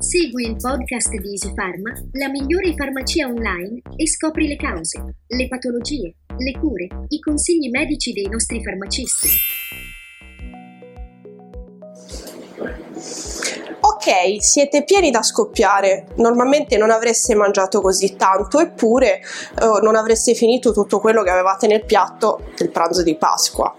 Segui il podcast di EasyPharma, la migliore farmacia online e scopri le cause, le patologie, le cure, i consigli medici dei nostri farmacisti. Ok, siete pieni da scoppiare. Normalmente non avreste mangiato così tanto, eppure eh, non avreste finito tutto quello che avevate nel piatto del pranzo di Pasqua.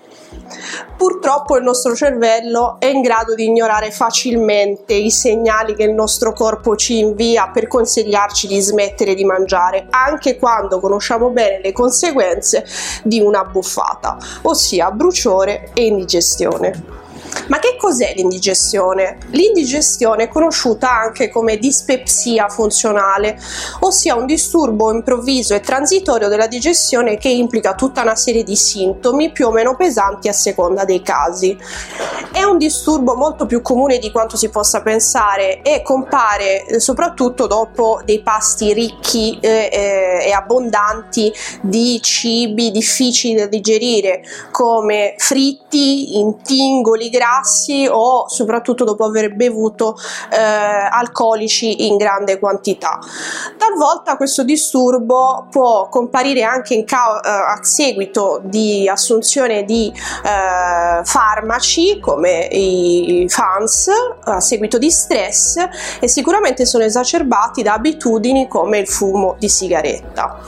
Purtroppo il nostro cervello è in grado di ignorare facilmente i segnali che il nostro corpo ci invia per consigliarci di smettere di mangiare, anche quando conosciamo bene le conseguenze di una buffata, ossia bruciore e indigestione. Ma che cos'è l'indigestione? L'indigestione è conosciuta anche come dispepsia funzionale, ossia un disturbo improvviso e transitorio della digestione che implica tutta una serie di sintomi più o meno pesanti a seconda dei casi. È un disturbo molto più comune di quanto si possa pensare e compare soprattutto dopo dei pasti ricchi eh, eh, e abbondanti di cibi difficili da digerire come fritti, intingoli grassi o soprattutto dopo aver bevuto eh, alcolici in grande quantità. Talvolta questo disturbo può comparire anche ca- eh, a seguito di assunzione di eh, farmaci come i FANS a seguito di stress e sicuramente sono esacerbati da abitudini come il fumo di sigaretta.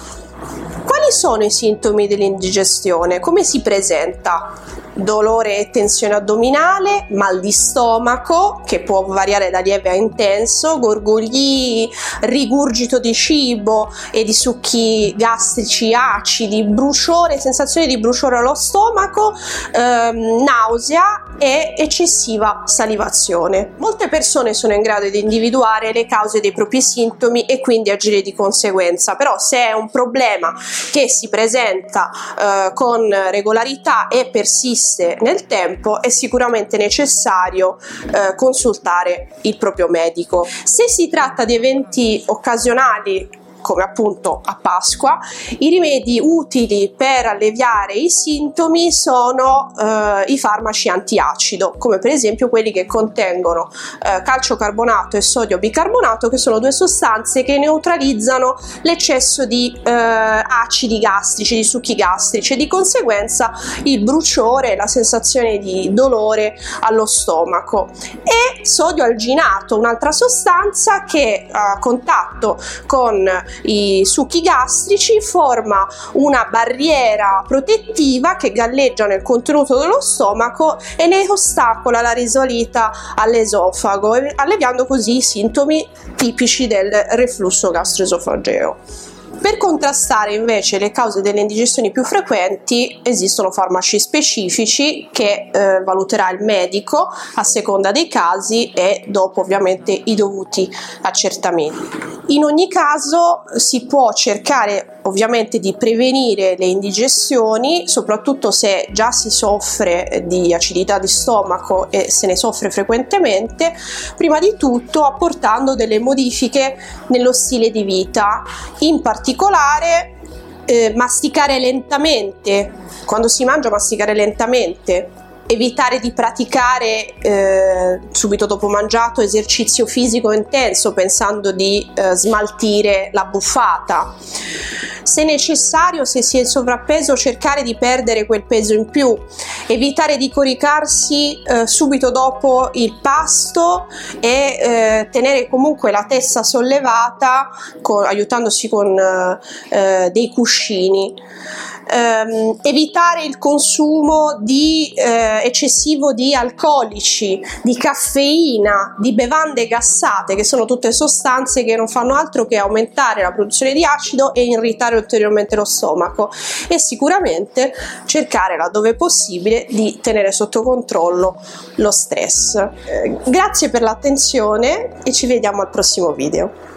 Quali sono i sintomi dell'indigestione? Come si presenta? Dolore e tensione addominale, mal di stomaco che può variare da lieve a intenso, gorgogli, rigurgito di cibo e di succhi gastrici acidi, bruciore, sensazione di bruciore allo stomaco, ehm, nausea e eccessiva salivazione. Molte persone sono in grado di individuare le cause dei propri sintomi e quindi agire di conseguenza, però se è un problema che si presenta eh, con regolarità e persiste nel tempo è sicuramente necessario eh, consultare il proprio medico. Se si tratta di eventi occasionali come appunto a Pasqua, i rimedi utili per alleviare i sintomi sono eh, i farmaci antiacido, come per esempio quelli che contengono eh, calciocarbonato e sodio bicarbonato, che sono due sostanze che neutralizzano l'eccesso di eh, acidi gastrici, di succhi gastrici e di conseguenza il bruciore, la sensazione di dolore allo stomaco. E sodio alginato, un'altra sostanza che a contatto con i succhi gastrici forma una barriera protettiva che galleggia nel contenuto dello stomaco e ne ostacola la risalita all'esofago, alleviando così i sintomi tipici del reflusso gastroesofageo. Per contrastare invece le cause delle indigestioni più frequenti esistono farmaci specifici che eh, valuterà il medico a seconda dei casi e dopo ovviamente i dovuti accertamenti. In ogni caso si può cercare ovviamente di prevenire le indigestioni, soprattutto se già si soffre di acidità di stomaco e se ne soffre frequentemente, prima di tutto apportando delle modifiche nello stile di vita, in particolare eh, masticare lentamente, quando si mangia masticare lentamente, evitare di praticare eh, subito dopo mangiato esercizio fisico intenso pensando di eh, smaltire la buffata. Se necessario, se si è sovrappeso, cercare di perdere quel peso in più, evitare di coricarsi eh, subito dopo il pasto e eh, tenere comunque la testa sollevata con, aiutandosi con eh, dei cuscini ehm, evitare il consumo di, eh, eccessivo di alcolici, di caffeina, di bevande gassate, che sono tutte sostanze che non fanno altro che aumentare la produzione di acido e irritare ulteriormente lo stomaco e sicuramente cercare laddove possibile di tenere sotto controllo lo stress. Eh, grazie per l'attenzione e ci vediamo al prossimo video.